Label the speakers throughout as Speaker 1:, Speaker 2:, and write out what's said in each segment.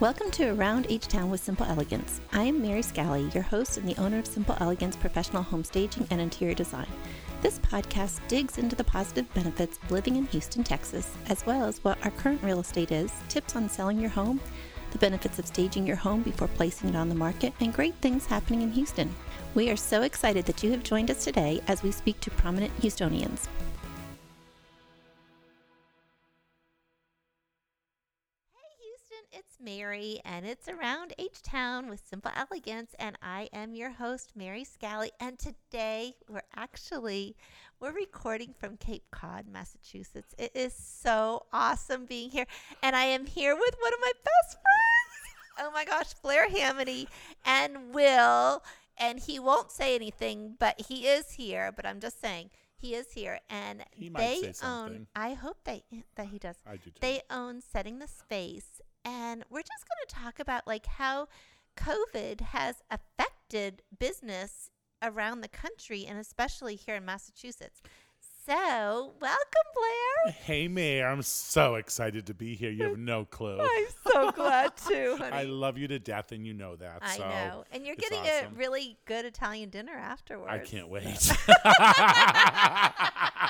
Speaker 1: Welcome to Around H Town with Simple Elegance. I am Mary Scally, your host and the owner of Simple Elegance Professional Home Staging and Interior Design. This podcast digs into the positive benefits of living in Houston, Texas, as well as what our current real estate is, tips on selling your home, the benefits of staging your home before placing it on the market, and great things happening in Houston. We are so excited that you have joined us today as we speak to prominent Houstonians. Mary, and it's around H Town with Simple Elegance, and I am your host, Mary Scally. And today we're actually we're recording from Cape Cod, Massachusetts. It is so awesome being here, and I am here with one of my best friends. Oh my gosh, Blair Hamity and Will, and he won't say anything, but he is here. But I'm just saying he is here, and they own. I hope they that he does.
Speaker 2: I do too.
Speaker 1: They own setting the space, and we're just going to talk about like how COVID has affected business around the country and especially here in Massachusetts. So, welcome, Blair.
Speaker 2: Hey, Mayor. I'm so excited to be here. You have no clue.
Speaker 1: I'm so glad too, honey.
Speaker 2: I love you to death, and you know that.
Speaker 1: I
Speaker 2: so
Speaker 1: know. And you're getting awesome. a really good Italian dinner afterwards.
Speaker 2: I can't wait.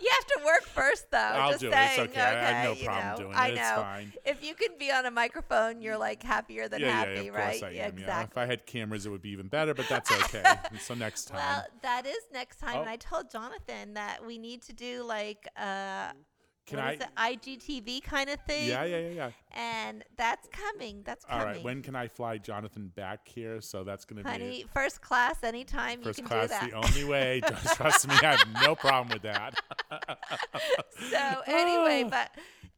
Speaker 1: you have to work first, though.
Speaker 2: I'll
Speaker 1: just
Speaker 2: do
Speaker 1: saying,
Speaker 2: it. It's okay.
Speaker 1: okay.
Speaker 2: I have no problem
Speaker 1: know,
Speaker 2: doing
Speaker 1: I
Speaker 2: it.
Speaker 1: know.
Speaker 2: It's fine.
Speaker 1: If you can be on a microphone, you're like happier than
Speaker 2: yeah,
Speaker 1: happy,
Speaker 2: yeah, of
Speaker 1: right?
Speaker 2: Course I am,
Speaker 1: exactly.
Speaker 2: Yeah. If I had cameras, it would be even better, but that's okay. so next time.
Speaker 1: Well, that is next time.
Speaker 2: Oh.
Speaker 1: And I told Jonathan that we need to do like uh
Speaker 2: Can
Speaker 1: what
Speaker 2: I?
Speaker 1: is it, IGTV kind of thing.
Speaker 2: Yeah, yeah, yeah, yeah.
Speaker 1: And that's coming. That's
Speaker 2: All
Speaker 1: coming.
Speaker 2: right. When can I fly Jonathan back here? So that's going to be
Speaker 1: Honey, first class anytime
Speaker 2: first
Speaker 1: you can
Speaker 2: class.
Speaker 1: do that.
Speaker 2: The only way. Trust me. I have no problem with that.
Speaker 1: so anyway, but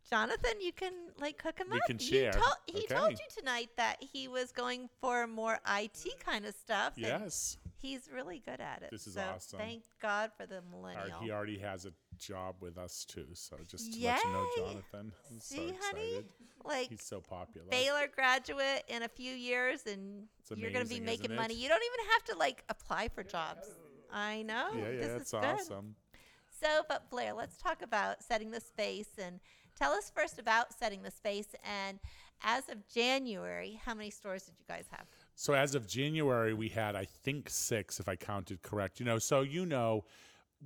Speaker 1: Jonathan, you can like cook him
Speaker 2: We
Speaker 1: up.
Speaker 2: can
Speaker 1: He
Speaker 2: share.
Speaker 1: told- He, told you tonight that he was going for more IT kind of stuff.
Speaker 2: yes.
Speaker 1: he's really good at it.
Speaker 2: This is
Speaker 1: so
Speaker 2: awesome.
Speaker 1: Thank God for the millennial.
Speaker 2: he already has a job with us too. So just to let you know, Jonathan, I'm so
Speaker 1: See, honey,
Speaker 2: excited.
Speaker 1: like
Speaker 2: He's so popular.
Speaker 1: Baylor graduate in a few years, and
Speaker 2: It's
Speaker 1: you're going to be making money. You don't even have to like apply for jobs. I know.
Speaker 2: yeah, yeah,
Speaker 1: this
Speaker 2: that's
Speaker 1: is good.
Speaker 2: awesome.
Speaker 1: So, but Blair, let's talk about setting the space and tell us first about setting the space. And as of January, how many stores did you guys have?
Speaker 2: So as of January, we had I think six, if I counted correct. You know, so you know,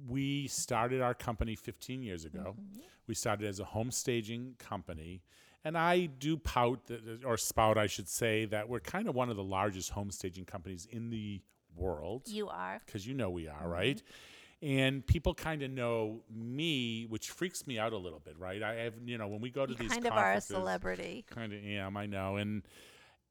Speaker 2: we started our company 15 years ago.
Speaker 1: Mm-hmm.
Speaker 2: We started as a home staging company. And I do pout, that- or spout, I should say, that we're kind of one of the largest home staging companies in the world.
Speaker 1: You are.
Speaker 2: because you know we are,
Speaker 1: Mm-hmm.
Speaker 2: right? And people kind of know me, which freaks me out a little bit, right? I have, you know, when we go to
Speaker 1: You
Speaker 2: these
Speaker 1: kind of are a celebrity.
Speaker 2: Kind of am, I know. And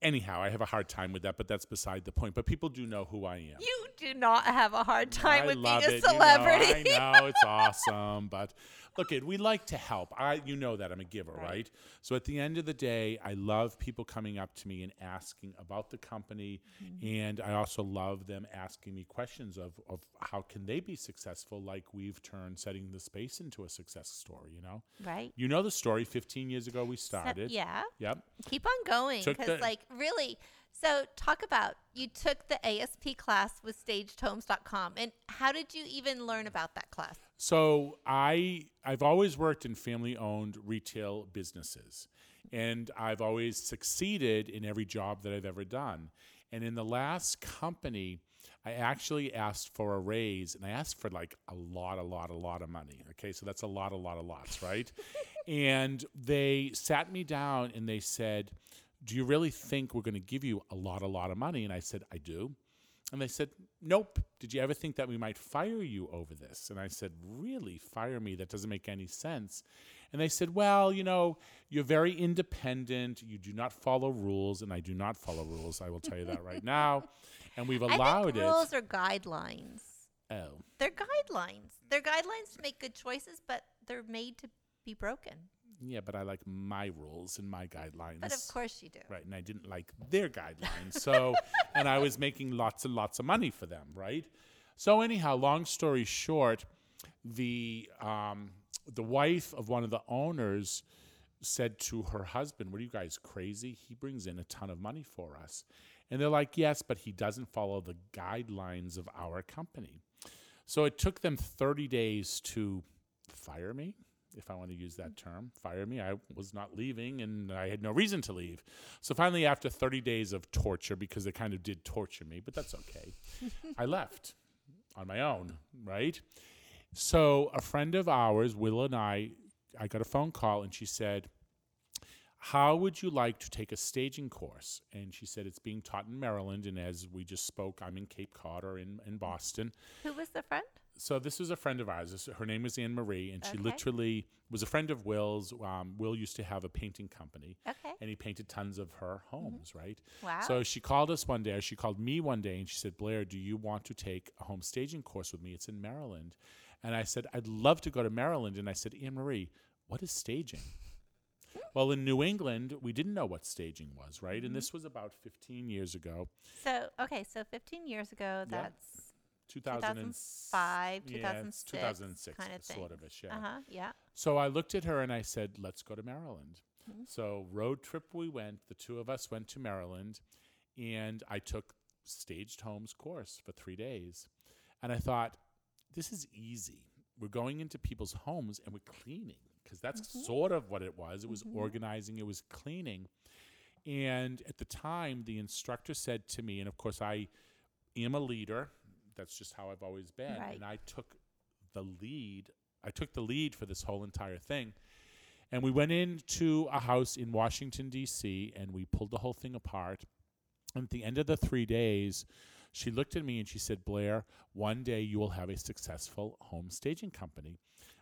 Speaker 2: anyhow, I have a hard time with that, but that's beside the point. But people do know who I am.
Speaker 1: You do not have a hard time
Speaker 2: I
Speaker 1: with being a
Speaker 2: it. you know,
Speaker 1: celebrity.
Speaker 2: I know it's awesome, but look, it we like to help. I, you know that I'm a giver,
Speaker 1: Right.
Speaker 2: right. So at the end of the day, I love people coming up to me and asking about the company,
Speaker 1: Mm-hmm.
Speaker 2: and I also love them asking me questions of of how can they be successful, like we've turned setting the space into a success story. You know,
Speaker 1: right?
Speaker 2: you know the story. Fifteen years ago, we
Speaker 1: So-
Speaker 2: started.
Speaker 1: yeah.
Speaker 2: Yep.
Speaker 1: Keep on going because, like, really. So, talk about you took the ASP class with StagedHomes.com, and how did you even learn about that class?
Speaker 2: So I I've always worked in family owned retail businesses and I've always succeeded in every job that I've ever done. And in the last company I actually asked for a raise and I asked for like a lot a lot a lot of money. Okay? So that's a lot a lot of lots, right? and they sat me down and they said, "Do you really think we're going to give you a lot a lot of money?" And I said, "I do." And they said, Nope. Did you ever think that we might fire you over this? And I said, Really? Fire me? That doesn't make any sense. And they said, Well, you know, you're very independent. You do not follow rules. And I do not follow rules. I will tell you that right now. And we've allowed it.
Speaker 1: rules are guidelines.
Speaker 2: Oh.
Speaker 1: They're guidelines. They're guidelines to make good choices, but they're made to be broken.
Speaker 2: Yeah, but I like my rules and my guidelines.
Speaker 1: But of course you do.
Speaker 2: Right. And I didn't like their guidelines. So, and I was making lots and lots of money for them. Right. So, anyhow, long story short, the, um, the wife of one of the owners said to her husband, What are you guys crazy? He brings in a ton of money for us. And they're like, Yes, but he doesn't follow the guidelines of our company. So it took them 30 days to fire me. If I want to use that term. Fire me. I was not leaving and I had no reason to leave. So finally, after 30 days of torture, because they kind of did torture me, but that's okay, I left on my own, right? So a friend of ours, Will and I, I got a phone call and she said, how would you like to take a staging course? And she said, It's being taught in Maryland. And as we just spoke, I'm in Cape Cod or in, in Boston.
Speaker 1: Who was the friend?
Speaker 2: So this was a friend of ours. Her name was Anne Marie, and she
Speaker 1: Okay.
Speaker 2: literally was a friend of Will's. Um, Will used to have a painting company,
Speaker 1: Okay.
Speaker 2: and he painted tons of her homes, right?
Speaker 1: Wow.
Speaker 2: So she called us one day, she called me one day, and she said, Blair, do you want to take a home staging course with me? It's in Maryland. And I said, I'd love to go to Maryland. And I said, Anne Marie, what is staging? well, in New England, we didn't know what staging was, right? And this was about 15 years ago.
Speaker 1: So okay, so 15 years ago, that's
Speaker 2: 2005,
Speaker 1: 2005,
Speaker 2: yeah, it's
Speaker 1: 2006
Speaker 2: 2006
Speaker 1: kind of
Speaker 2: sort of ish, yeah.
Speaker 1: uh huh, yeah.
Speaker 2: So I looked at her and I said, let's go to Maryland.
Speaker 1: Mhm.
Speaker 2: So road trip we went, the two of us went to Maryland and I took staged homes course for 3 days. And I thought this is easy. We're going into people's homes and we're cleaning because that's
Speaker 1: Mhm.
Speaker 2: sort of what it was. It was
Speaker 1: Mhm.
Speaker 2: organizing, it was cleaning. And at the time the instructor said to me and of course I am a leader. That's just how I've always been.
Speaker 1: Right.
Speaker 2: And I took the lead. I took the lead for this whole entire thing. And we went into a house in Washington, D.C., and we pulled the whole thing apart. And at the end of the three days, she looked at me and she said, Blair, one day you will have a successful home staging company.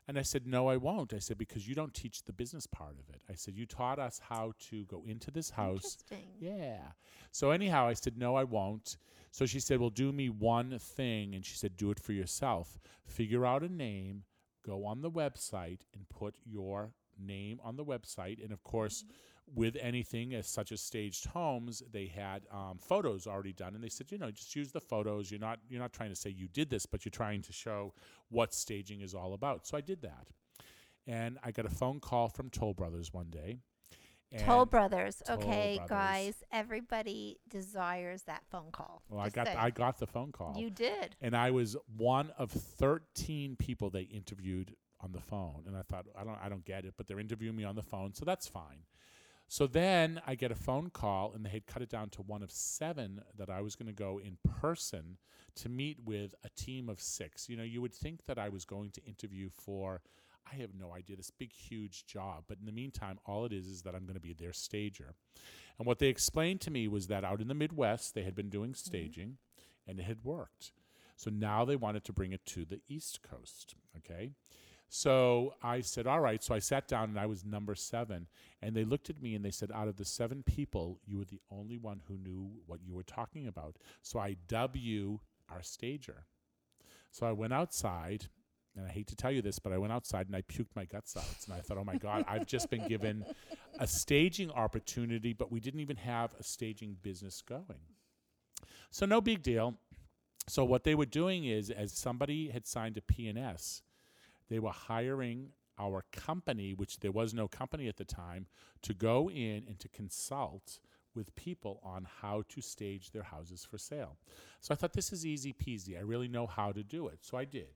Speaker 2: And I said, No, I won't. I said, Because you don't teach the business part of it. I said, You taught us how to go into this house.
Speaker 1: Interesting.
Speaker 2: Yeah. So anyhow, I said, no, I won't. So she said, well, do me one thing. And she said, do it for yourself. Figure out a name, go on the website, and put your name on the website. And of course, mm-hmm. With anything as such as staged homes, they had um, photos already done, and they said, you know, just use the photos. You're not you're not trying to say you did this, but you're trying to show what staging is all about. So I did that, and I got a phone call from Toll Brothers one day.
Speaker 1: Toll Brothers.
Speaker 2: Toll
Speaker 1: okay,
Speaker 2: Brothers.
Speaker 1: guys, everybody desires that phone call.
Speaker 2: Well, I got. I got the phone call.
Speaker 1: You did.
Speaker 2: and I was one of 13 people they interviewed on the phone and I thought I don't I don't get it but they're interviewing me on the phone so that's fine. So then I get a phone call and they had cut it down to one of 7 that I was going to go in person to meet with a team of 6. You know, you would think that I was going to interview for I have no idea this big huge job but in the meantime all it is is that I'm going to be their stager. And what they explained to me was that out in the Midwest they had been doing mm-hmm. staging and it had worked. So now they wanted to bring it to the East Coast. Okay. So I said, all right. So I sat down and I was number seven. And they looked at me and they said, out of the seven people, you were the only one who knew what you were talking about. So I dub you our stager. So I went outside. And I hate to tell you this, but I went outside and I puked my guts out. And I thought, oh my God, I've just been given a staging opportunity, but we didn't even have a staging business going. So no big deal. So what they were doing is, as somebody had signed a PNS, they were hiring our company, which there was no company at the time, to go in and to consult with people on how to stage their houses for sale. So I thought this is easy peasy. I really know how to do it. So I did.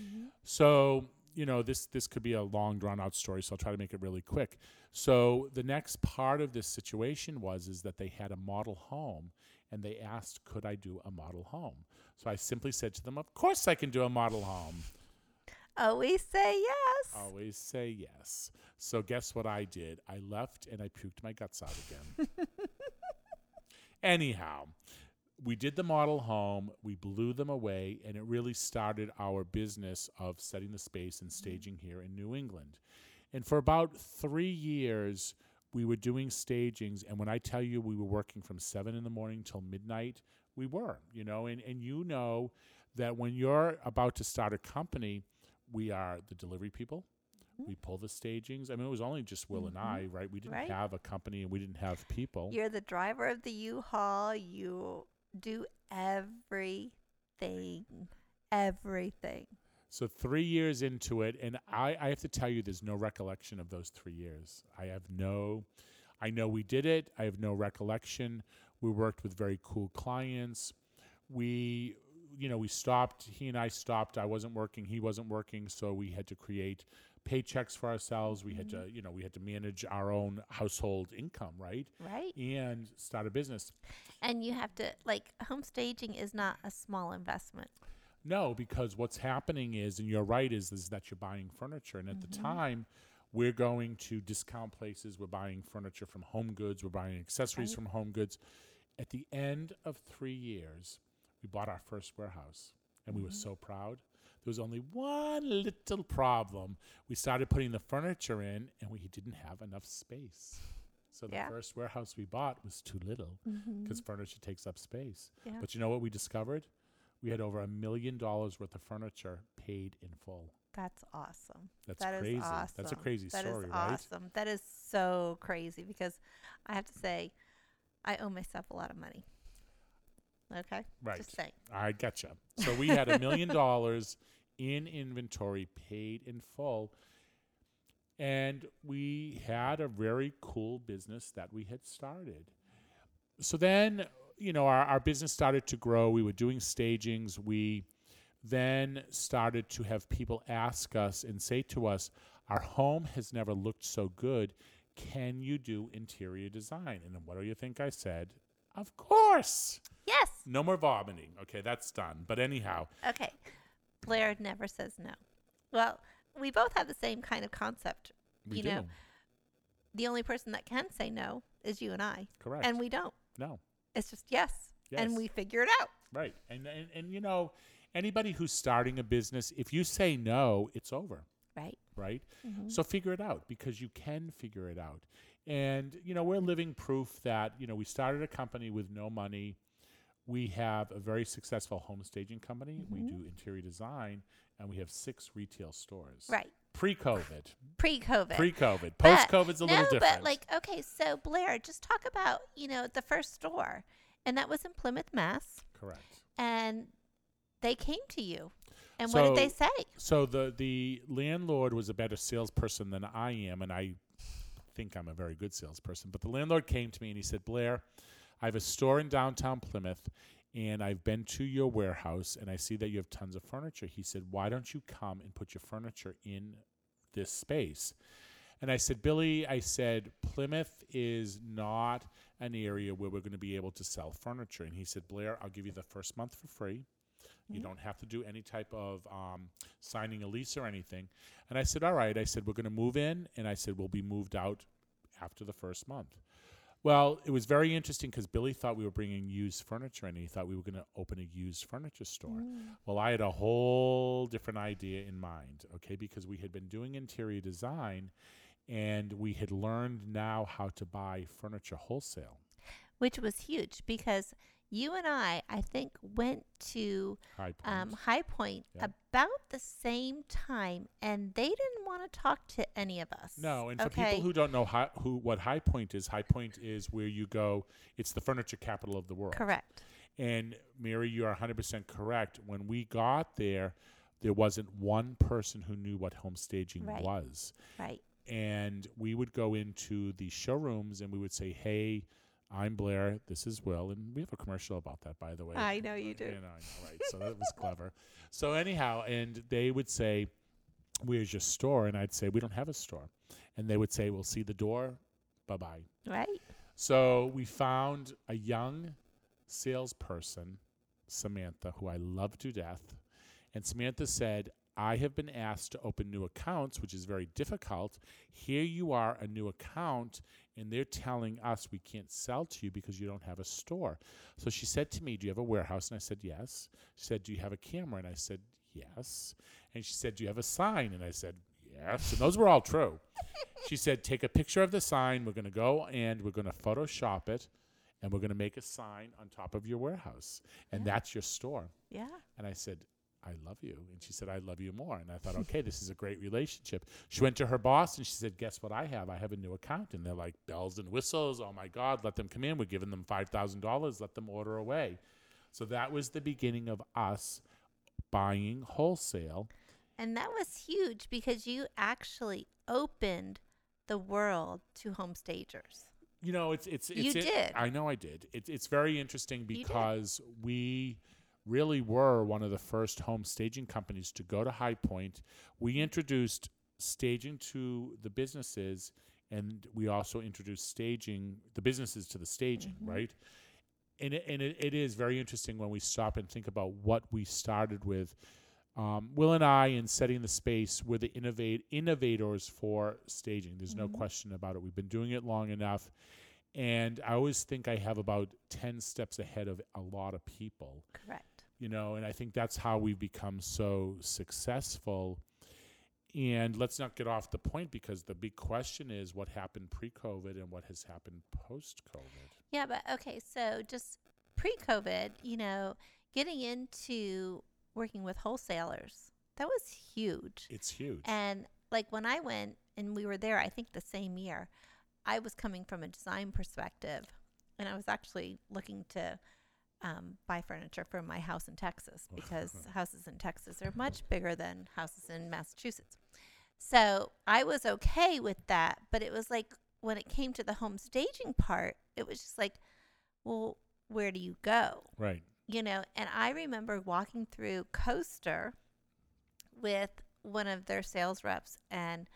Speaker 2: Mm-hmm. So, you know, this this could be a long drawn out story, so I'll try to make it really quick. So the next part of this situation was is that they had a model home and they asked could I do a model home. So I simply said to them, "Of course I can do a model home."
Speaker 1: Always say yes.
Speaker 2: Always say yes. So guess what I did? I left and I puked my guts out again. Anyhow, we did the model home, we blew them away, and it really started our business of setting the space and mm. staging here in New England. And for about three years, we were doing stagings. And when I tell you we were working from seven in the morning till midnight, we were, you know, and, and you know that when you're about to start a company, we are the delivery people. We mm. pull the stagings. I mean, it was only just Will and I, mm-hmm. right? We didn't
Speaker 1: Right.
Speaker 2: have a company and we didn't have people.
Speaker 1: You're the driver of the U-Haul. You do everything. Everything.
Speaker 2: So three years into it, and I, I have to tell you, there's no recollection of those three years. I have no, I know we did it. I have no recollection. We worked with very cool clients. We, you know, we stopped. He and I stopped. I wasn't working. He wasn't working. So we had to create paychecks for ourselves. We had to, mm-hmm. you know, we had to manage our own household income, right?
Speaker 1: Right.
Speaker 2: And start a business.
Speaker 1: And you have to like home staging is not a small investment.
Speaker 2: No, because what's happening is, and you're right, is is that you're buying furniture, and at the mm-hmm. time, we're going to discount places. We're buying furniture from Home Goods. We're buying accessories
Speaker 1: Right.
Speaker 2: from Home Goods. At the end of three years, we bought our first warehouse, and we were mm-hmm. so proud. There was only one little problem. We started putting the furniture in, and we didn't have enough space. So the
Speaker 1: Yeah.
Speaker 2: first warehouse we bought was too little mm-hmm. because furniture takes up space.
Speaker 1: Yeah.
Speaker 2: But you know what we discovered? We had over a million dollars worth of furniture paid in full.
Speaker 1: That's awesome.
Speaker 2: That's
Speaker 1: That is
Speaker 2: crazy.
Speaker 1: awesome.
Speaker 2: That's a crazy
Speaker 1: That is
Speaker 2: story, right?
Speaker 1: awesome. That is so crazy because I have to say, I owe myself a lot of money. Okay.
Speaker 2: Right.
Speaker 1: Just saying.
Speaker 2: I gotcha. So we had a million dollars in inventory paid in full. And we had a very cool business that we had started. So then, you know, our, our business started to grow. We were doing stagings. We then started to have people ask us and say to us, Our home has never looked so good. Can you do interior design? And what do you think I said? Of course.
Speaker 1: Yes.
Speaker 2: No more vomiting. Okay, that's done. But anyhow,
Speaker 1: Okay. Blair never says no. Well, we both have the same kind of concept.
Speaker 2: we
Speaker 1: you
Speaker 2: do.
Speaker 1: know, the only person that can say no is you and I.
Speaker 2: Correct.
Speaker 1: And we don't.
Speaker 2: no.
Speaker 1: It's just yes.
Speaker 2: Yes.
Speaker 1: And we figure it out.
Speaker 2: Right. And, and and you know, anybody who's starting a business, if you say no, it's over.
Speaker 1: Right.
Speaker 2: Right.
Speaker 1: Mhm.
Speaker 2: So figure it out because you can figure it out. And you know, we're living proof that you know we started a company with no money. We have a very successful home staging company. We
Speaker 1: Mhm.
Speaker 2: do interior design, and we have six retail stores.
Speaker 1: Right.
Speaker 2: Pre-COVID.
Speaker 1: Pre-COVID.
Speaker 2: Pre-COVID. Post-COVID's a
Speaker 1: no,
Speaker 2: little different.
Speaker 1: but like, okay, so Blair, just talk about you know the first store, and that was in Plymouth, Mass,
Speaker 2: correct.
Speaker 1: and they came to you, and what did they say?
Speaker 2: So the the landlord was a better salesperson than I am, and I think I'm a very good salesperson. But the landlord came to me and he said, "Blair, I have a store in downtown Plymouth, and I've been to your warehouse, and I see that you have tons of furniture." He said, "Why don't you come and put your furniture in this space?" And I said, Billy, I said, Plymouth is not an area where we're going to be able to sell furniture. And he said, Blair, I'll give you the first month for free. You
Speaker 1: Mhm.
Speaker 2: don't have to do any type of um, signing a lease or anything. And I said, All right. I said, We're going to move in. And I said, We'll be moved out after the first month. Well, it was very interesting because Billy thought we were bringing used furniture and he thought we were going to open a used furniture store. Well, I had a whole different idea in mind, okay, because we had been doing interior design and we had learned now how to buy furniture wholesale.
Speaker 1: Which was huge because you and I, I think, went to
Speaker 2: High Point.
Speaker 1: um, High Point
Speaker 2: Yeah.
Speaker 1: about the same time, and they didn't want to talk to any of us.
Speaker 2: No, and for people who don't know who what High Point is, High Point is where you go. It's the furniture capital of the world.
Speaker 1: correct,
Speaker 2: And Mary, you are 100% correct. When we got there, there wasn't one person who knew what home staging
Speaker 1: Right.
Speaker 2: was.
Speaker 1: right,
Speaker 2: And we would go into the showrooms and we would say, "Hey, I'm Blair. This is Will." And we have a commercial about that, by the way.
Speaker 1: I know you do.
Speaker 2: You know, right? So that was clever. So anyhow, and they would say, "Where's your store?" And I'd say, "We don't have a store." And they would say, "We'll see the door. Bye bye."
Speaker 1: right,
Speaker 2: So we found a young salesperson, Samantha, who I love to death. And Samantha said, I have been asked to open new accounts, which is very difficult. Here you are, a new account, and they're telling us we can't sell to you because you don't have a store. So she said to me, Do you have a warehouse? And I said, Yes. She said, Do you have a camera? And I said, Yes. And she said, Do you have a sign? And I said, Yes. And those were all true. she said, Take a picture of the sign. We're going to go and we're going to Photoshop it and we're going to make a sign on top of your warehouse. And
Speaker 1: Yeah.
Speaker 2: that's your store.
Speaker 1: yeah,
Speaker 2: And I said, I love you. And she said, I love you more. And I thought, okay, this is a great relationship. She went to her boss and she said, Guess what I have? I have a new account. And they're like, bells and whistles. Oh my God, let them come in. We're giving them $5,000. Let them order away. So that was the beginning of us buying wholesale.
Speaker 1: and that was huge because you actually opened the world to home stagers.
Speaker 2: You know, it's it's it's
Speaker 1: You
Speaker 2: it-
Speaker 1: did.
Speaker 2: I know I did. It's it's very interesting because we really were one of the first home staging companies to go to High Point. We introduced staging to the businesses, and we also introduced staging the businesses to the staging,
Speaker 1: Mhm.
Speaker 2: right? And it, and it, it is very interesting when we stop and think about what we started with. Um, Will and I, in setting the space, were the innovate innovators for staging. There's no
Speaker 1: Mhm.
Speaker 2: question about it. We've been doing it long enough, and I always think I have about ten steps ahead of a lot of people
Speaker 1: Correct.
Speaker 2: You know and i think that's how we've become so successful. And let's not get off the point because the big question is what happened pre-covid and what has happened post-covid.
Speaker 1: Yeah, but okay, so just pre COVID, you know, getting into working with wholesalers, that was huge.
Speaker 2: it's huge.
Speaker 1: And like when I went and we were there, I think the same year, I was coming from a design perspective and I was actually looking to um, buy furniture for my house in Texas because houses in Texas are much bigger than houses in Massachusetts. So I was okay with that. But it was like when it came to the home staging part, it was just like, well, where do you go?
Speaker 2: right
Speaker 1: you know, and I remember walking through Coaster with one of their sales reps, and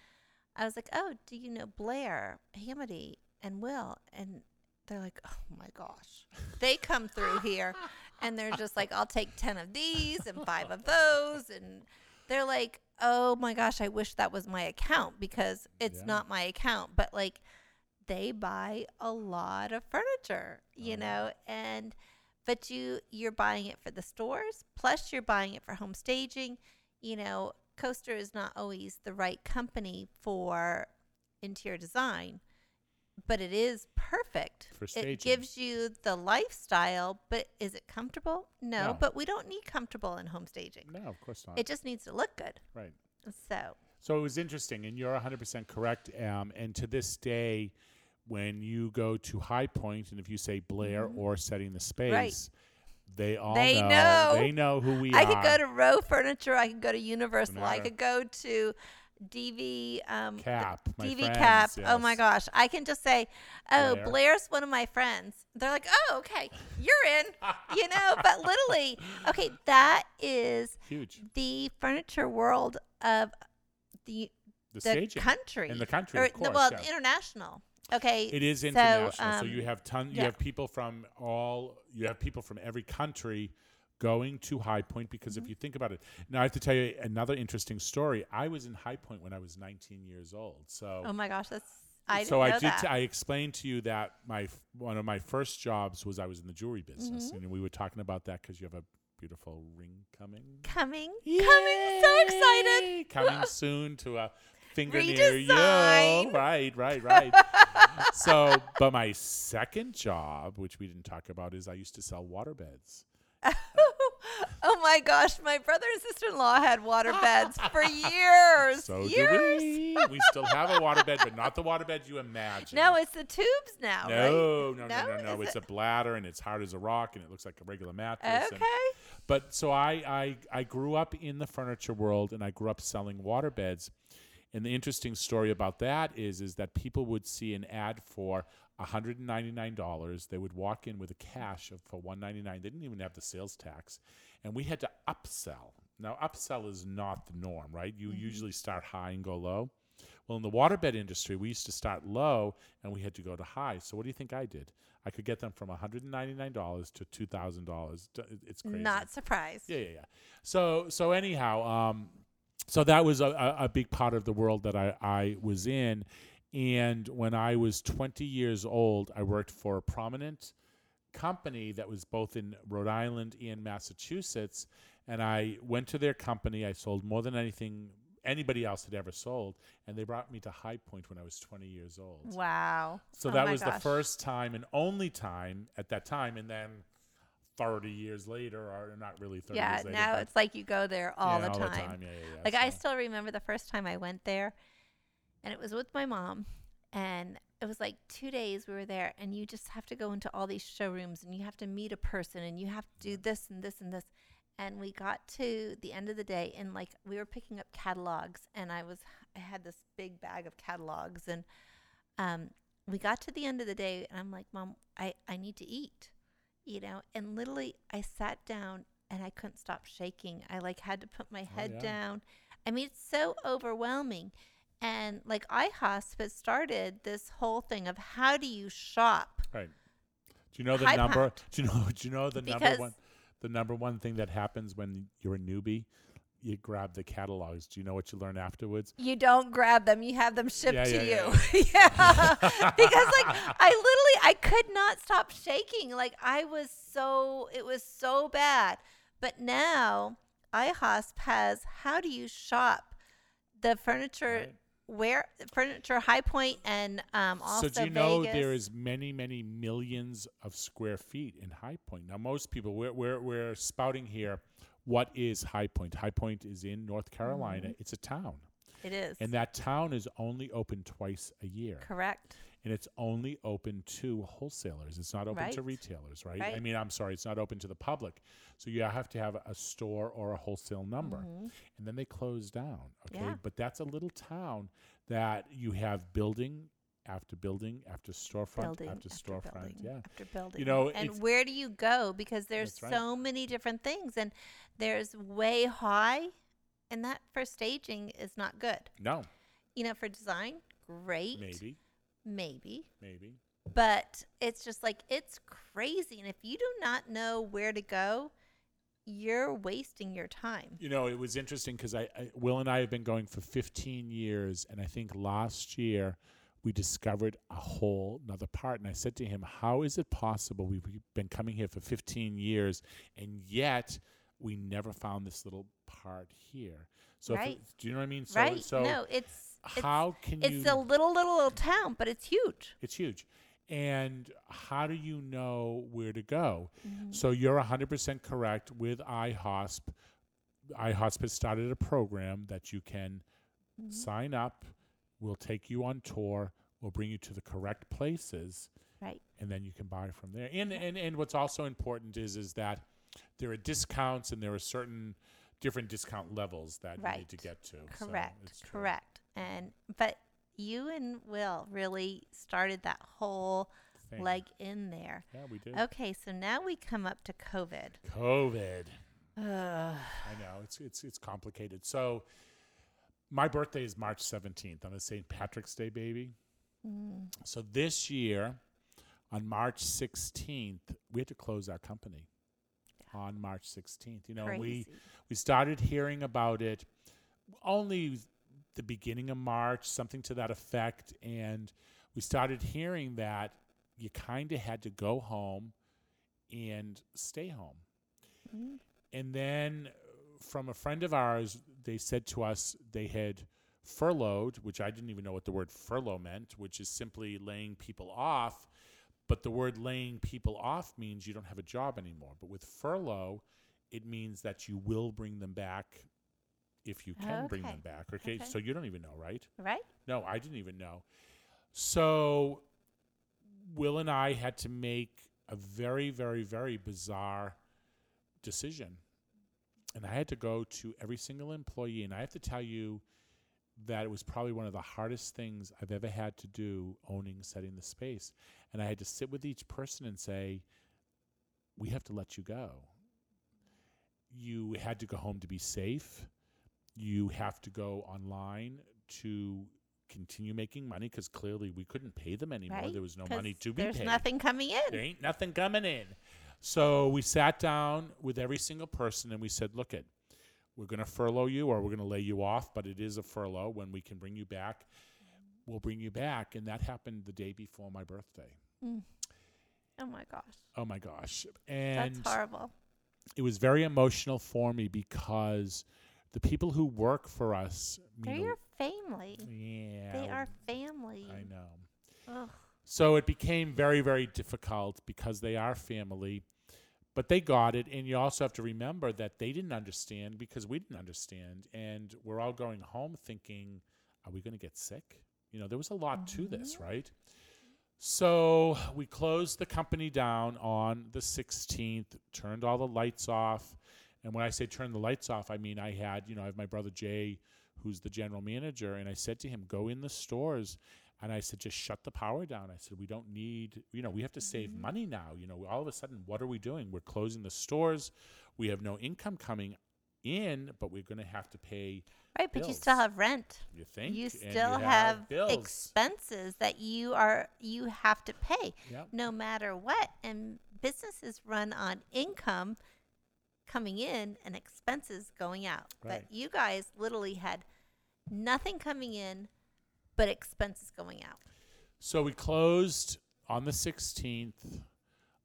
Speaker 1: I was like, "Oh, do you know Blair, Hamity, and Will?" And they're like, "Oh my gosh!" They come through here, and they're just like, "I'll take ten of these and five of those," and they're like, "Oh my gosh, I wish that was my account because it's
Speaker 2: Yeah.
Speaker 1: not my account." But like, they buy a lot of furniture, you
Speaker 2: Oh.
Speaker 1: know, and but you you're buying it for the stores plus you're buying it for home staging you know coaster is not always the right company for interior design but it is perfect
Speaker 2: For
Speaker 1: it gives you the lifestyle but is it comfortable no,
Speaker 2: No.
Speaker 1: but we don't need comfortable in home staging
Speaker 2: no of course not
Speaker 1: it just needs to look good
Speaker 2: right
Speaker 1: so
Speaker 2: So it was interesting, and you're 100% correct. Um, and to this day, when you go to High Point, and if you say Blair
Speaker 1: Mhm.
Speaker 2: or setting the space, they all
Speaker 1: They
Speaker 2: know,
Speaker 1: know.
Speaker 2: They know who we
Speaker 1: I
Speaker 2: are.
Speaker 1: I could go to Rowe Furniture. I could go to Universal. I could go to DV um,
Speaker 2: Kap,
Speaker 1: DV
Speaker 2: friends,
Speaker 1: Kap. Oh my gosh, I can just say, "Oh,
Speaker 2: Blair.
Speaker 1: Blair's one of my friends." They're like, "Oh, okay, you're in," you know. But literally, okay, that is
Speaker 2: Huge.
Speaker 1: the furniture world of the
Speaker 2: The,
Speaker 1: the country
Speaker 2: in the country,
Speaker 1: or the-
Speaker 2: course.
Speaker 1: well,
Speaker 2: yeah.
Speaker 1: international. Okay,
Speaker 2: It is international. So,
Speaker 1: um,
Speaker 2: you have ton. You
Speaker 1: yeah.
Speaker 2: have people from all. You have people from every country going to High Point because
Speaker 1: Mm-hmm.
Speaker 2: if you think about it, now I have to tell you another interesting story. I was in High Point when I was 19 years old. So.
Speaker 1: Oh my gosh, that's I didn't
Speaker 2: so I did. T- I explained to you that my f- one of my first jobs was I was in the jewelry business,
Speaker 1: Mhm.
Speaker 2: and we were talking about that because you have a beautiful ring coming.
Speaker 1: coming, coming, so excited.
Speaker 2: Coming soon to a finger near you. Right, right, right. so, but my second job, which we didn't talk about, is I used to sell water beds.
Speaker 1: oh my gosh, my brother and sister in law had water beds for years.
Speaker 2: So
Speaker 1: years.
Speaker 2: do we. We still have a water bed, but not the water bed you imagine.
Speaker 1: No, it's the tubes now, right?
Speaker 2: no, no, no,
Speaker 1: No?
Speaker 2: no, no. It's
Speaker 1: it-
Speaker 2: a bladder, and it's hard as a rock, and it looks like a regular mattress. and-
Speaker 1: Okay.
Speaker 2: But so I, I I grew up in the furniture world and I grew up selling water beds. And the interesting story about that is is that people would see an ad for $199. They would walk in with a cash of for $199. They didn't even have the sales tax. And we had to upsell. Now upsell is not the norm, right? You usually start high and go low. Well, in the waterbed industry, we used to start low and we had to go to high. So what do you think I did? I could get them from $199 to $2,000. It's crazy.
Speaker 1: Not surprised.
Speaker 2: Yeah, yeah, yeah. So, so anyhow, um, so that was a, a, a big part of the world that I, I was in. And when I was 20 years old, I worked for a prominent company that was both in Rhode Island and Massachusetts. And I went to their company. I sold more than anything anybody else had ever sold. And they brought me to High Point when I was 20 years old.
Speaker 1: Wow.
Speaker 2: So
Speaker 1: Oh
Speaker 2: that was the first time and only time at that time. And then 30 years later, or not really 30
Speaker 1: Yeah,
Speaker 2: years later.
Speaker 1: Yeah,
Speaker 2: now
Speaker 1: it's like you go there all
Speaker 2: yeah,
Speaker 1: the
Speaker 2: all
Speaker 1: time.
Speaker 2: the time. Yeah, yeah, yeah.
Speaker 1: Like I still remember the first time I went there, and it was with my mom, and it was like two days we were there, and you just have to go into all these showrooms, and you have to meet a person, and you have to do this and this and this, and we got to the end of the day, and like we were picking up catalogs, and I was I had this big bag of catalogs, and um, we got to the end of the day, and I'm like, Mom, I I need to eat, you know, and literally I sat down and I couldn't stop shaking. I like had to put my
Speaker 2: Oh,
Speaker 1: head
Speaker 2: yeah.
Speaker 1: down. I mean, it's so overwhelming. And like iHospice started this whole thing of how do you shop?
Speaker 2: Right. Do you know the
Speaker 1: High
Speaker 2: number? Do you know? Do you know the number one? The number one thing that happens when you're a newbie, you grab the catalogs. Do you know what you learn afterwards?
Speaker 1: You don't grab them, you have them shipped
Speaker 2: Yeah,
Speaker 1: to
Speaker 2: yeah,
Speaker 1: you. Yeah. because like I literally I could not stop shaking. Like I was so it was so bad. But now iHosp has how do you shop the furniture
Speaker 2: Right.
Speaker 1: Where furniture high point and um also
Speaker 2: so do you know
Speaker 1: Vegas.
Speaker 2: there is many, many millions of square feet in High Point? Now, most people we're we're, we're spouting here. What is High Point? High Point is in North Carolina.
Speaker 1: Mm-hmm.
Speaker 2: It's a town,
Speaker 1: it is
Speaker 2: and that town is only open twice a year.
Speaker 1: correct.
Speaker 2: And it's only open to wholesalers. It's not open to retailers, right?
Speaker 1: right?
Speaker 2: I mean, I'm sorry, it's not open to the public. So you have to have a store or a wholesale number,
Speaker 1: Mhm.
Speaker 2: and then they close down. Okay,
Speaker 1: Yeah.
Speaker 2: but that's a little town that you have building after building after storefront
Speaker 1: Building
Speaker 2: after, storefront.
Speaker 1: building
Speaker 2: Yeah,
Speaker 1: after building.
Speaker 2: you know,
Speaker 1: and where do you go? Because there's
Speaker 2: right.
Speaker 1: so many different things, and there's way high, and that for staging is not good.
Speaker 2: no,
Speaker 1: You know, for design, great,
Speaker 2: maybe,
Speaker 1: maybe,
Speaker 2: maybe.
Speaker 1: but it's just like it's crazy, and if you do not know where to go, you're wasting your time.
Speaker 2: You know, it was interesting because I, I, Will and I have been going for 15 years, and I think last year we discovered a whole another part. And I said to him, "How is it possible we've been coming here for 15 years, and yet we never found this little part here?" So, if it- do you know what I mean? So,
Speaker 1: right?
Speaker 2: So
Speaker 1: no, it's,
Speaker 2: how can
Speaker 1: it's
Speaker 2: you?
Speaker 1: a little little little town, but it's huge.
Speaker 2: it's huge. And how do you know where to go?
Speaker 1: Mm-hmm.
Speaker 2: So you're 100% correct with iHosp. iHosp has started a program that you can
Speaker 1: Mm-hmm.
Speaker 2: sign up. We'll take you on tour. We'll bring you to the correct places,
Speaker 1: Right.
Speaker 2: and then you can buy from there. And and and what's also important is is that there are discounts and there are certain different discount levels that you need to get to.
Speaker 1: Correct.
Speaker 2: it's true.
Speaker 1: correct. And but you and Will really started that whole
Speaker 2: Thing.
Speaker 1: leg in there.
Speaker 2: Yeah, we did.
Speaker 1: Okay, so now we come up to COVID.
Speaker 2: COVID.
Speaker 1: Ugh.
Speaker 2: I know it's it's it's complicated. So my birthday is March 17th. I'm a St. Patrick's Day baby.
Speaker 1: Mm,
Speaker 2: So this year, on March 16th, we had to close our company. On March 16th, you know, and we we started hearing about it only the beginning of March, something to that effect, and we started hearing that you kind of had to go home and stay home.
Speaker 1: Mm,
Speaker 2: And then from a friend of ours, they said to us they had furloughed, which I didn't even know what the word furlough meant, which is simply laying people off. But the word laying people off means you don't have a job anymore. But with furlough, it means that you will bring them back if you can bring
Speaker 1: Okay.
Speaker 2: them back. Okay?
Speaker 1: Okay.
Speaker 2: So you don't even know, right?
Speaker 1: Right?
Speaker 2: No, I didn't even know. So Will and I had to make a very, very, very bizarre decision. And I had to go to every single employee, and I have to tell you that it was probably one of the hardest things I've ever had to do owning setting the space. And I had to sit with each person and say, We have to let you go. You had to go home to be safe. You have to go online to continue making money because clearly we couldn't pay them anymore.
Speaker 1: Right?
Speaker 2: There was no money to be
Speaker 1: There's
Speaker 2: paid.
Speaker 1: nothing coming in.
Speaker 2: There ain't nothing coming in. So we sat down with every single person and we said, look it, we're going to furlough you or we're going to lay you off, but it is a furlough. When we can bring you back, we'll bring you back. And that happened the day before my birthday. Mm.
Speaker 1: Oh my gosh.
Speaker 2: Oh my gosh. And
Speaker 1: That's horrible.
Speaker 2: it was very emotional for me because the people who work for us,
Speaker 1: They're
Speaker 2: a-
Speaker 1: your family.
Speaker 2: yeah,
Speaker 1: They are family.
Speaker 2: I know.
Speaker 1: Ugh.
Speaker 2: So it became very, very difficult because they are family, but they got it. And you also have to remember that they didn't understand because we didn't understand. And we're all going home thinking, are we going to get sick? You know, there was a lot to mm-hmm. this, right? So we closed the company down on the 16th, turned all the lights off. And when I say turn the lights off, I mean I had, you know, I have my brother Jay, who's the general manager, and I said to him, go in the stores and I said, just shut the power down. I said, we don't need, you know, we have to save
Speaker 1: Mm-hmm.
Speaker 2: money now. You know, all of a sudden, what are we doing? We're closing the stores. We have no income coming. in, but we're going to have to pay.
Speaker 1: Right, but you still have rent.
Speaker 2: You think
Speaker 1: You still
Speaker 2: you
Speaker 1: have,
Speaker 2: bills.
Speaker 1: expenses that you are you have to pay
Speaker 2: Yep.
Speaker 1: no matter what. And businesses run on income coming in and expenses going out.
Speaker 2: Right.
Speaker 1: But you guys literally had nothing coming in but expenses going out.
Speaker 2: So we closed on the 16th.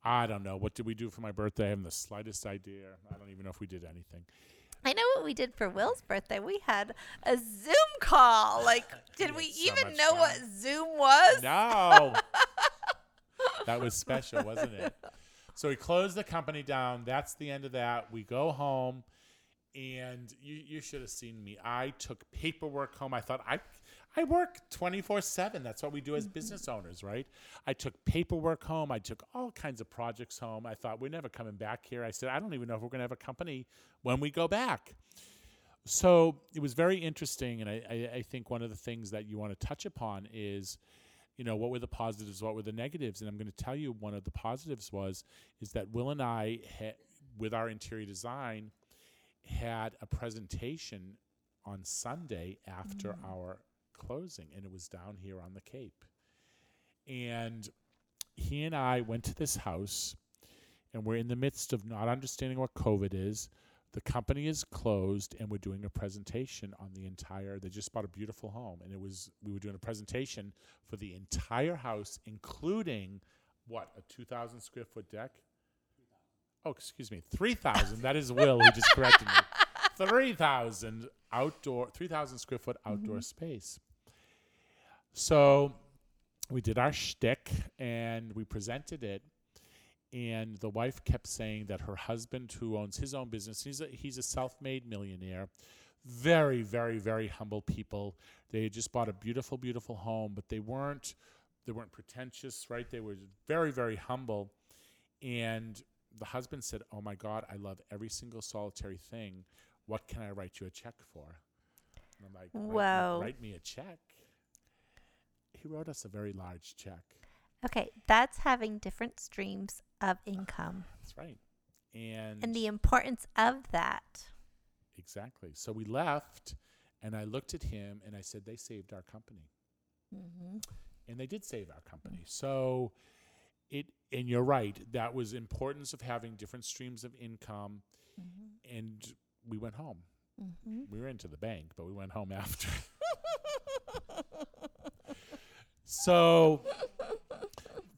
Speaker 2: I don't know. What did we do for my birthday? I haven't the slightest idea. I don't even know if we did anything.
Speaker 1: I know what we did for Will's birthday. We had a Zoom call. Like, did we
Speaker 2: so
Speaker 1: even know
Speaker 2: fun.
Speaker 1: what Zoom was?
Speaker 2: No. that was special, wasn't it? So we closed the company down. That's the end of that. We go home, and you, you should have seen me. I took paperwork home. I thought I I work 24 7. That's what we do as mm-hmm. business owners, right? I took paperwork home. I took all kinds of projects home. I thought, we're never coming back here. I said, I don't even know if we're going to have a company when we go back. So it was very interesting. And I, I, I think one of the things that you want to touch upon is, you know, what were the positives, what were the negatives? And I'm going to tell you one of the positives was, is that Will and I, ha- with our interior design, had a presentation on Sunday after mm-hmm. our closing, and it was down here on the Cape. And he and I went to this house, and we're in the midst of not understanding what COVID is. The company is closed, and we're doing a presentation on the entire. They just bought a beautiful home, and it was we were doing a presentation for the entire house, including what a two thousand square foot deck. Oh, excuse me, three thousand. that is Will who just corrected me. Three thousand outdoor, three thousand square foot mm-hmm. outdoor space. So we did our shtick and we presented it. And the wife kept saying that her husband, who owns his own business, he's a, he's a self-made millionaire, very, very, very humble people. They had just bought a beautiful, beautiful home, but they weren't they weren't pretentious, right? They were very, very humble. And the husband said, "Oh my God, I love every single solitary thing. What can I write you a check for?" And I'm like, "Write write me a check." He wrote us a very large check.
Speaker 1: Okay, that's having different streams of income
Speaker 2: That's right. And,
Speaker 1: and the importance of that.
Speaker 2: exactly. So we left, and I looked at him and I said, "They saved our company."
Speaker 1: Mm-hmm.
Speaker 2: and they did save our company. So it and you're right, that was importance of having different streams of income
Speaker 1: Mm-hmm.
Speaker 2: and we went home.
Speaker 1: Mm-hmm.
Speaker 2: We were into the bank, but we went home after. so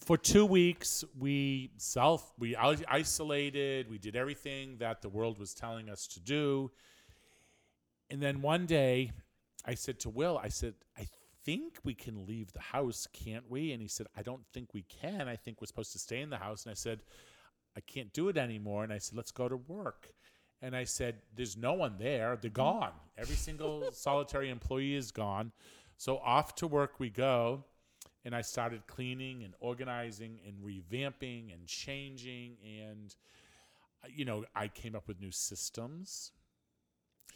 Speaker 2: for 2 weeks we self we isolated, we did everything that the world was telling us to do. And then one day I said to Will, I said, I think we can leave the house, can't we? And he said, I don't think we can. I think we're supposed to stay in the house. And I said, I can't do it anymore. And I said, let's go to work. And I said, there's no one there. They're gone. Every single solitary employee is gone. So off to work we go. And I started cleaning and organizing and revamping and changing. And, uh, you know, I came up with new systems.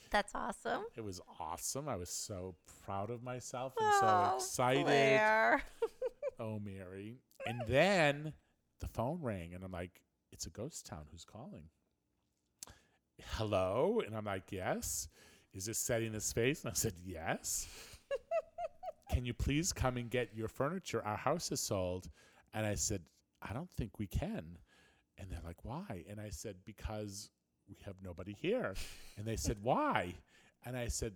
Speaker 1: That's awesome.
Speaker 2: It was awesome. I was so proud of myself and
Speaker 1: Oh,
Speaker 2: so excited. Oh, Mary. And then the phone rang, and I'm like, it's a ghost town. Who's calling? Hello? And I'm like, yes. Is this setting the space? And I said, yes. Can you please come and get your furniture? Our house is sold. And I said, I don't think we can. And they're like, why? And I said, because we have nobody here. And they said, why? And I said,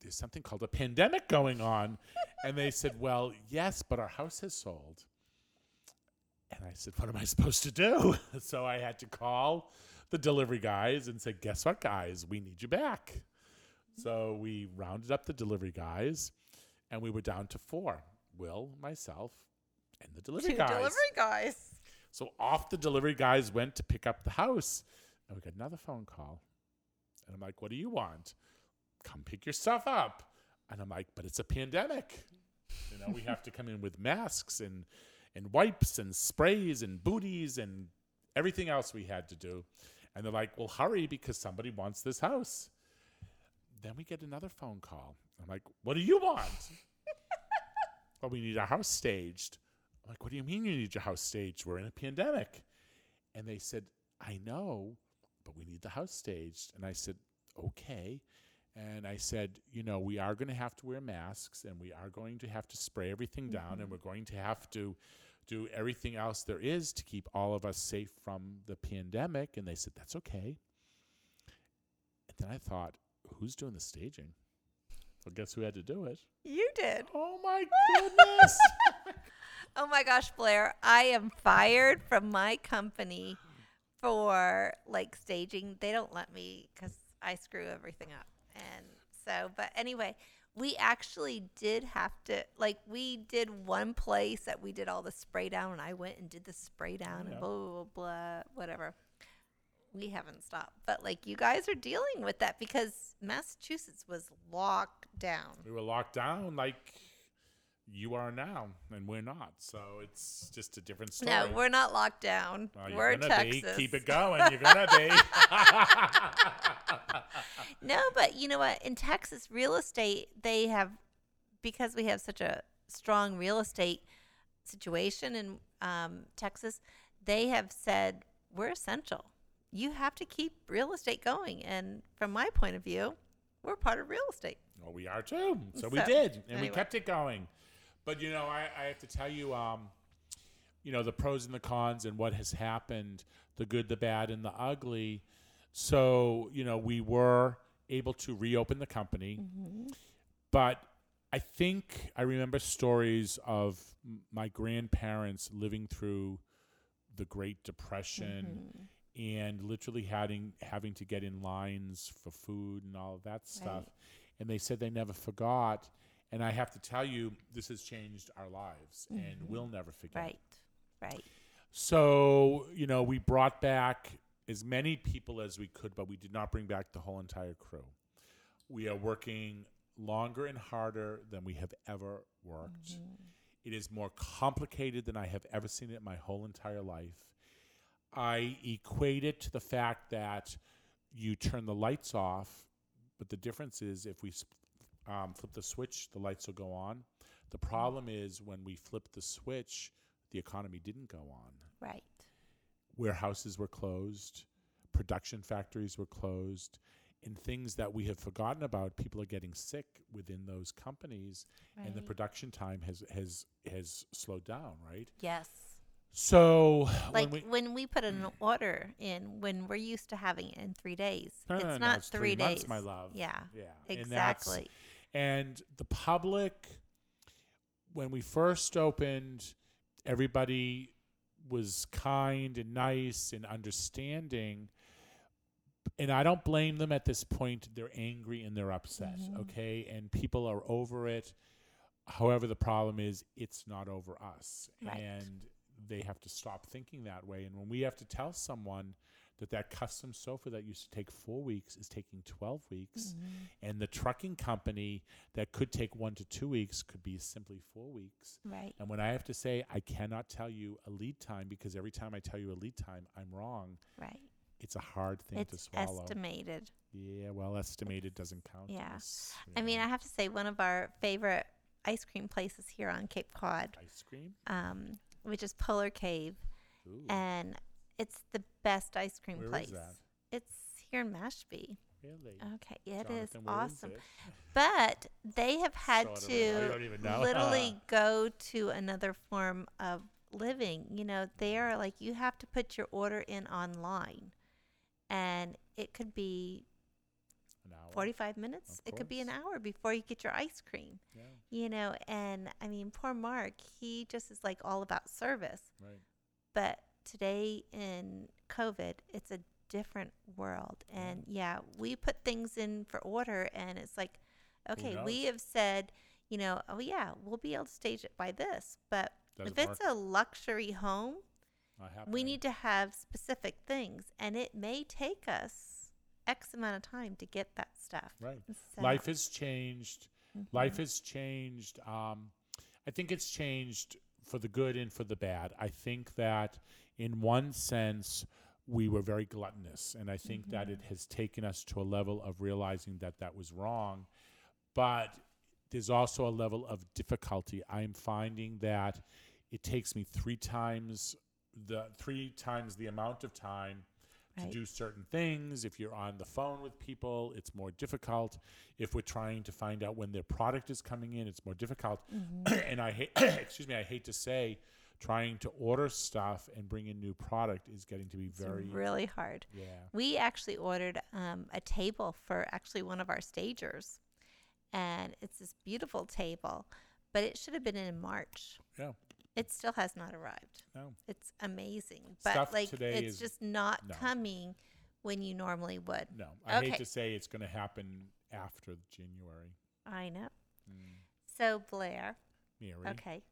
Speaker 2: there's something called a pandemic going on. And they said, well, yes, but our house has sold. And I said, what am I supposed to do? so I had to call the delivery guys and say, guess what, guys? We need you back. So we rounded up the delivery guys and we were down to four Will, myself, and the delivery
Speaker 1: Two
Speaker 2: guys.
Speaker 1: delivery guys.
Speaker 2: So off the delivery guys went to pick up the house. And we got another phone call. And I'm like, what do you want? Come pick your stuff up. And I'm like, but it's a pandemic. You know, we have to come in with masks and and wipes and sprays and booties and everything else we had to do. And they're like, well, hurry because somebody wants this house. Then we get another phone call. I'm like, what do you want? well, oh, we need our house staged. I'm like, what do you mean you need your house staged? We're in a pandemic. And they said, I know, but we need the house staged. And I said, okay. And I said, you know, we are going to have to wear masks and we are going to have to spray everything down and mm-hmm. we're going to have to do everything else there is to keep all of us safe from the pandemic. And they said, that's okay. And then I thought, who's doing the staging? Well, guess who had to do it?
Speaker 1: You did.
Speaker 2: Oh my goodness.
Speaker 1: Oh my gosh, Blair, I am fired from my company for like staging. They don't let me because I screw everything up. And so, but anyway, we actually did have to, like, we did one place that we did all the spray down, and I went and did the spray down
Speaker 2: Yeah.
Speaker 1: and blah, blah, blah, blah, whatever. We haven't stopped. But like, you guys are dealing with that because Massachusetts was locked down.
Speaker 2: we were locked down like you are now, and we're not. So it's just a different story.
Speaker 1: No, we're not locked down.
Speaker 2: Well,
Speaker 1: we're
Speaker 2: gonna
Speaker 1: Texas.
Speaker 2: be. Keep it going. You're gonna be.
Speaker 1: No, but you know what? In Texas, real estate, they have, because we have such a strong real estate situation in um, Texas, they have said we're essential. You have to keep real estate going. And from my point of view, we're part of real estate.
Speaker 2: well, we are too. So, we did, and we kept it going. But you know, I, I have to tell you, um, you know, the pros and the cons, and what has happened, the good, the bad, and the ugly. So you know, we were able to reopen the company, but I think I remember stories of my grandparents living through the Great Depression and literally having having to get in lines for food and all of that stuff.
Speaker 1: Right.
Speaker 2: And they said they never forgot. And I have to tell you, this has changed our lives, and mm-hmm. we'll never forget.
Speaker 1: Right, right.
Speaker 2: So, you know, we brought back as many people as we could, but we did not bring back the whole entire crew. We are working longer and harder than we have ever worked. Mm-hmm. It is more complicated than I have ever seen it in my whole entire life. I equate it to the fact that you turn the lights off, but the difference is if we um, flip the switch, the lights will go on. The problem is when we flip the switch, the economy didn't go on.
Speaker 1: Right.
Speaker 2: Warehouses were closed, production factories were closed, and things that we have forgotten about. People are getting sick within those companies, and the production time has has has slowed down. Right.
Speaker 1: Yes.
Speaker 2: So
Speaker 1: Like
Speaker 2: when we,
Speaker 1: when we put an order in, when we're used to having it in three days,
Speaker 2: No,
Speaker 1: it's
Speaker 2: no, no,
Speaker 1: not
Speaker 2: it's
Speaker 1: three,
Speaker 2: three months,
Speaker 1: days.
Speaker 2: my love.
Speaker 1: Yeah.
Speaker 2: yeah,
Speaker 1: Exactly.
Speaker 2: and the public when we first opened everybody was kind and nice and understanding and i don't blame them at this point they're angry and they're upset
Speaker 1: Mhm.
Speaker 2: okay and people are over it however the problem is it's not over us
Speaker 1: Right.
Speaker 2: and they have to stop thinking that way and when we have to tell someone that that custom sofa that used to take four weeks is taking 12 weeks
Speaker 1: Mm-hmm.
Speaker 2: and the trucking company that could take one to two weeks could be simply four weeks.
Speaker 1: Right.
Speaker 2: And when I have to say I cannot tell you a lead time because every time I tell you a lead time, I'm wrong,
Speaker 1: Right.
Speaker 2: it's a hard thing to
Speaker 1: It's
Speaker 2: swallow.
Speaker 1: estimated.
Speaker 2: yeah, well, estimated doesn't count.
Speaker 1: Yeah.
Speaker 2: you
Speaker 1: I mean. I have to say, one of our favorite ice cream places here on Cape Cod,
Speaker 2: ice cream.
Speaker 1: um, which is Polar Cave,
Speaker 2: Ooh,
Speaker 1: and it's the best ice cream
Speaker 2: Where
Speaker 1: place. It's here in Mashpee.
Speaker 2: really?
Speaker 1: Okay, it is
Speaker 2: Jonathan, is
Speaker 1: awesome.
Speaker 2: it?
Speaker 1: But they have had to literally go to another form of living. You know, they are like you have to put your order in online, and it could be
Speaker 2: An hour.
Speaker 1: 45 minutes. It could be an hour before you get your ice cream.
Speaker 2: Yeah,
Speaker 1: You know, and I mean, poor Mark, he just is like all about service.
Speaker 2: right.
Speaker 1: But today in COVID, it's a different world. And yeah, we put things in for order, and it's like, okay, we have said, you know, oh yeah, we'll be able to stage it by this. But
Speaker 2: Doesn't
Speaker 1: if it's a luxury home, we need to have specific things, and it may take us X amount of time to get that stuff.
Speaker 2: Right.
Speaker 1: So,
Speaker 2: Life has changed.
Speaker 1: mhm.
Speaker 2: Life has changed. Um, I think it's changed for the good and for the bad. I think that in one sense, we were very gluttonous. And I think that it has taken us to a level of realizing that that was wrong. But there's also a level of difficulty. I'm finding that it takes me three times the three times the amount of time to
Speaker 1: Right.
Speaker 2: do certain things. If you're on the phone with people, it's more difficult. If we're trying to find out when their product is coming in, it's more difficult. and I hate, excuse me, I hate to say, trying to order stuff and bring in new product is getting to be
Speaker 1: It's
Speaker 2: very
Speaker 1: really hard.
Speaker 2: yeah.
Speaker 1: We actually ordered um, a table for actually one of our stagers, and it's this beautiful table, but it should have been in March.
Speaker 2: Yeah.
Speaker 1: It still has not arrived.
Speaker 2: No.
Speaker 1: It's amazing, but
Speaker 2: Stuff
Speaker 1: like
Speaker 2: today
Speaker 1: it's
Speaker 2: is-
Speaker 1: just not
Speaker 2: no.
Speaker 1: coming when you normally would.
Speaker 2: No. I hate
Speaker 1: Okay.
Speaker 2: to say it's going to happen after January.
Speaker 1: I know.
Speaker 2: Mm.
Speaker 1: So Blair,
Speaker 2: Mary.
Speaker 1: okay,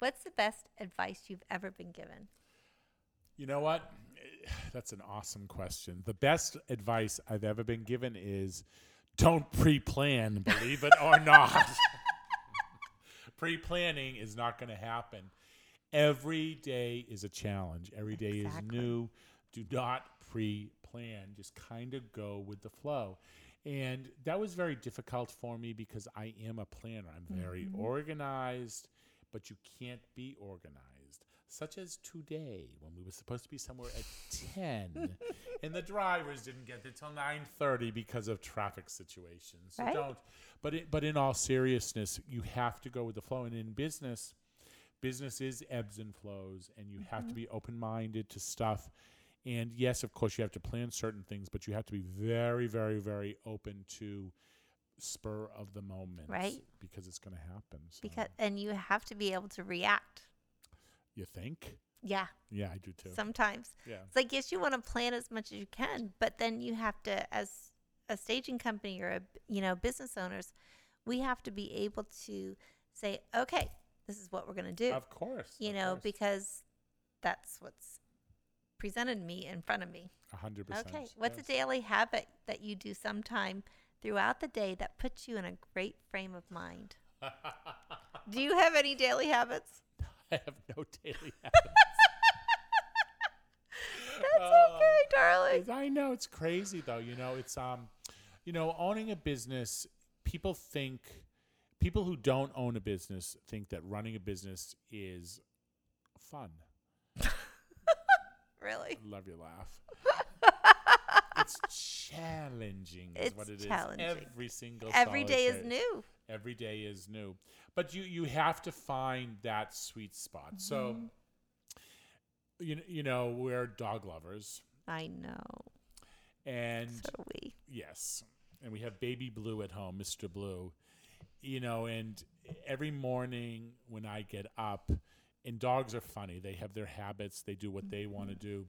Speaker 1: what's the best advice you've ever been given?
Speaker 2: You know what? That's an awesome question. The best advice I've ever been given is don't pre plan, believe it or not. pre planning is not going to happen. Every day is a challenge, every day
Speaker 1: Exactly.
Speaker 2: is new. Do not pre plan, just kind of go with the flow. And that was very difficult for me because I am a planner. I'm very
Speaker 1: Mhm.
Speaker 2: organized, but you can't be organized. Such as today when we were supposed to be somewhere at 10 and the drivers didn't get there till 9:30 because of traffic situations. So
Speaker 1: Right.
Speaker 2: don't but it, but in all seriousness, you have to go with the flow and in business business is ebbs and flows and you have to mm-hmm. be open-minded to stuff and yes of course you have to plan certain things but you have to be very very very open to spur of the moment
Speaker 1: Right.
Speaker 2: because it's going to happen so
Speaker 1: Because and you have to be able to react.
Speaker 2: You think
Speaker 1: Yeah,
Speaker 2: yeah i do too
Speaker 1: sometimes.
Speaker 2: yeah
Speaker 1: It's like yes, you want to plan as much as you can, but then you have to, as a staging company or a you know business owners, we have to be able to say, okay, this is what we're gonna do.
Speaker 2: of course
Speaker 1: you
Speaker 2: of
Speaker 1: know,
Speaker 2: course.
Speaker 1: because that's what's presented me in front of me.
Speaker 2: A 100%
Speaker 1: Okay, what's
Speaker 2: yes.
Speaker 1: a daily habit that you do sometime throughout the day that puts you in a great frame of mind? Do you have any daily habits?
Speaker 2: i have no daily habits
Speaker 1: That's
Speaker 2: Uh,
Speaker 1: okay, darling.
Speaker 2: I know it's crazy though. You know, it's um, you know, owning a business. People think, people who don't own a business think that running a business is fun.
Speaker 1: Really?
Speaker 2: I love your laugh. it's challenging. Is what it
Speaker 1: It's
Speaker 2: is.
Speaker 1: challenging.
Speaker 2: Every single day.
Speaker 1: Every day is new.
Speaker 2: Every day is new, but you you have to find that sweet spot. So.
Speaker 1: Mm-hmm.
Speaker 2: You, you know we're dog lovers
Speaker 1: I know.
Speaker 2: and
Speaker 1: So we.
Speaker 2: Yes. And we have baby blue at home, Mr. Blue. You know, and every morning when I get up, and dogs are funny, they have their habits, they do what they want to do.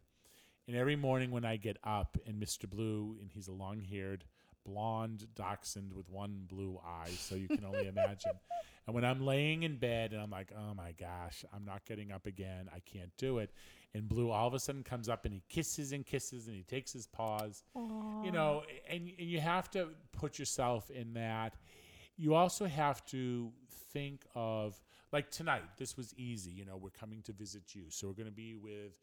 Speaker 2: And every morning when I get up, and Mr. Blue, and he's a long haired, blonde dachshund with one blue eye, so you can only imagine. And when I'm laying in bed and I'm like, oh my gosh, I'm not getting up again, I can't do it. And Blue all of a sudden comes up and he kisses and kisses and he takes his paws. You know and, and you have to put yourself in that. You also have to think of like tonight this was easy. You know we're coming to visit you. So we're going to be with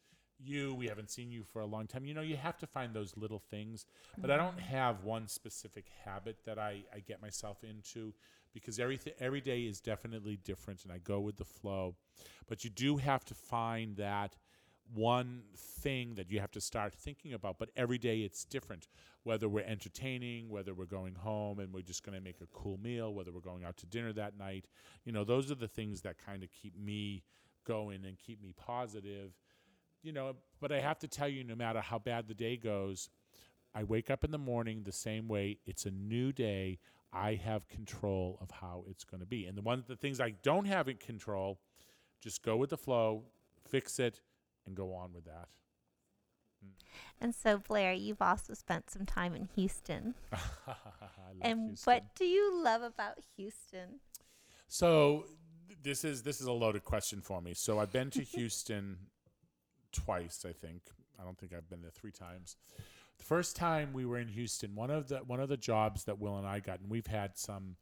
Speaker 2: you we haven't seen you for a long time you know you have to find those little things but i don't mm-hmm. have one specific habit that i, I get myself into because everything every day is definitely different and i go with the flow but you do have to find that one thing that you have to start thinking about, but every day it's different. Whether we're entertaining, whether we're going home and we're just going to make a cool meal, whether we're going out to dinner that night, you know, those are the things that kind of keep me going and keep me positive. You know, but I have to tell you, no matter how bad the day goes, I wake up in the morning the same way. It's a new day. I have control of how it's going to be. And the one the things I don't have in control, just go with the flow, fix it, and go on with that. Mm.
Speaker 1: And so, Blair, you've also spent some time in Houston. And
Speaker 2: Houston.
Speaker 1: what do you love about Houston?
Speaker 2: So th- this is this is a loaded question for me. So I've been to Houston twice, I think. I don't think I've been there three times. The first time we were in Houston, one of the one of the jobs that Will and I got, and we've had some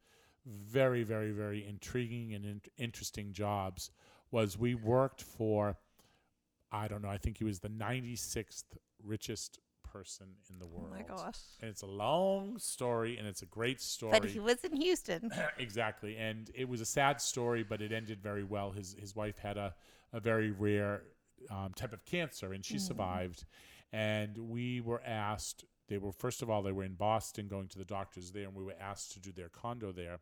Speaker 2: very, very, very intriguing and in- interesting jobs, was we worked for I don't know. I think he was the 96th richest person in the world.
Speaker 1: Oh my gosh.
Speaker 2: And it's a long story, and it's a great story.
Speaker 1: But he was in Houston.
Speaker 2: exactly, and it was a sad story, but it ended very well. His his wife had a a very rare um, type of cancer, and she survived. and we were asked. They were first of all they were in Boston going to the doctors there, and we were asked to do their condo there,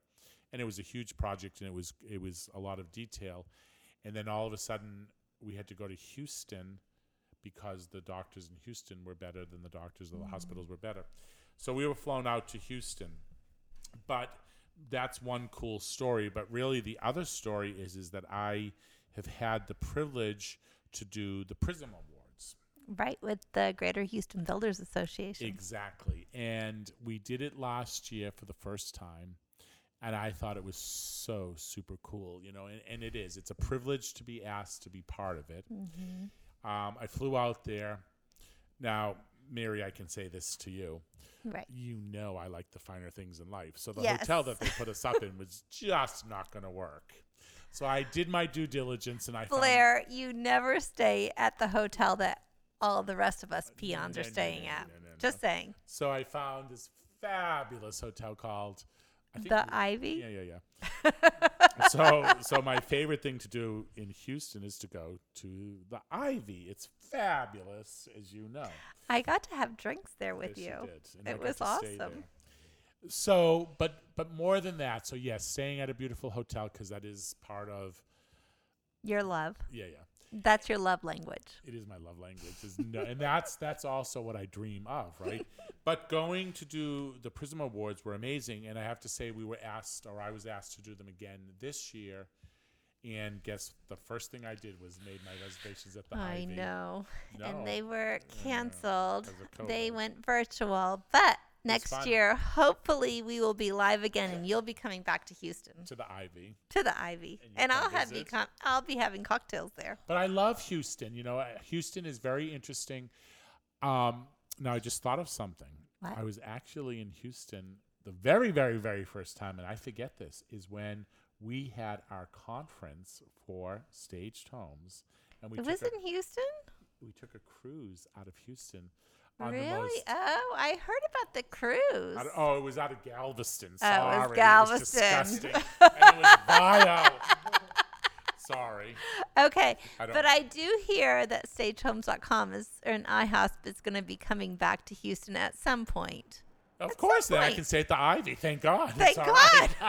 Speaker 2: and it was a huge project, and it was it was a lot of detail, and then all of a sudden we had to go to Houston because the doctors in Houston were better than the doctors of the hospitals were better. So we were flown out to Houston. But that's one cool story. But really, the other story is is that I have had the privilege to do the Prism Awards.
Speaker 1: Right with the Greater Houston Builders Association.
Speaker 2: Exactly. And we did it last year for the first time. And I thought it was so super cool, you know, and, and it is. It's a privilege to be asked to be part of it.
Speaker 1: Mm-hmm.
Speaker 2: Um, I flew out there. Now, Mary, I can say this to you.
Speaker 1: Right.
Speaker 2: You know I like the finer things in life. So the
Speaker 1: Yes.
Speaker 2: hotel that they put us up in was just not going to work. So I did my due diligence and I found
Speaker 1: Blair, you never stay at the hotel that all the rest of us peons
Speaker 2: no,
Speaker 1: are
Speaker 2: no,
Speaker 1: staying
Speaker 2: no,
Speaker 1: at. Just saying.
Speaker 2: So I found this fabulous hotel called I think
Speaker 1: The
Speaker 2: we-
Speaker 1: Ivy?
Speaker 2: Yeah, yeah, yeah. so so my favorite thing to do in Houston is to go to the Ivy. It's fabulous, as you know.
Speaker 1: I got to have drinks there with
Speaker 2: Yes,
Speaker 1: you.
Speaker 2: I
Speaker 1: It was awesome.
Speaker 2: So, but but more than that. So yes, staying at a beautiful hotel because that is part of
Speaker 1: Your love.
Speaker 2: yeah yeah.
Speaker 1: That's your love language.
Speaker 2: It is my love language, no, and that's that's also what I dream of, right? but going to do the Prism Awards were amazing, and I have to say we were asked, or I was asked to do them again this year. And guess the first thing I did was made my reservations at the
Speaker 1: I
Speaker 2: Ivy.
Speaker 1: know.
Speaker 2: No,
Speaker 1: And they were canceled. They went virtual. But next year, hopefully, we will be live again and you'll be coming back to Houston
Speaker 2: to the Ivy.
Speaker 1: to the Ivy.
Speaker 2: And
Speaker 1: And I'll have you come I'll be having cocktails there.
Speaker 2: But I love Houston. You know, Houston is very interesting. Um, now I just thought of something.
Speaker 1: What?
Speaker 2: I was actually in Houston the very, very, very first time, and I forget this, is when we had our conference for Staged Homes, and we
Speaker 1: It was
Speaker 2: a,
Speaker 1: in Houston?
Speaker 2: we took a cruise out of Houston.
Speaker 1: Really? Oh, I heard about the cruise.
Speaker 2: out of- oh, it was out of Galveston.
Speaker 1: Oh, it
Speaker 2: Sorry,
Speaker 1: was Galveston.
Speaker 2: disgusting, and it was vile. Sorry.
Speaker 1: Okay,
Speaker 2: I
Speaker 1: but I do hear that stagedhomes.com is or an IAHSP is going to be coming back to Houston at some point.
Speaker 2: Of
Speaker 1: At
Speaker 2: course, then I can stay at the Ivy. Thank God.
Speaker 1: Thank God.
Speaker 2: right.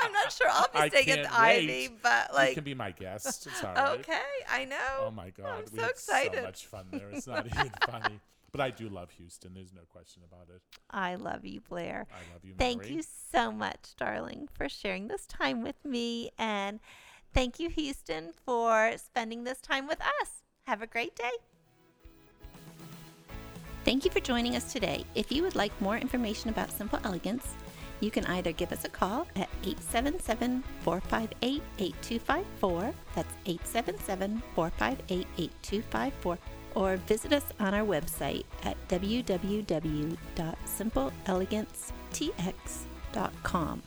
Speaker 1: I'm not sure I'll be
Speaker 2: I
Speaker 1: staying at the Ivy,
Speaker 2: wait.
Speaker 1: but
Speaker 2: you
Speaker 1: like,
Speaker 2: can be my guest. It's all right.
Speaker 1: okay, I know.
Speaker 2: Oh my God, we
Speaker 1: so excited.
Speaker 2: so much fun there. It's not even funny. But I do love Houston. There's no question about it.
Speaker 1: I love you, Blair.
Speaker 2: I love you.
Speaker 1: Thank
Speaker 2: Mary.
Speaker 1: you so much, darling, for sharing this time with me. And thank you, Houston, for spending this time with us. Have a great day. Thank you for joining us today. If you would like more information about Simple Elegance, you can either give us a call at 877 458 8254. That's 877 458 8254. Or visit us on our website at www.simpleelegancetx.com.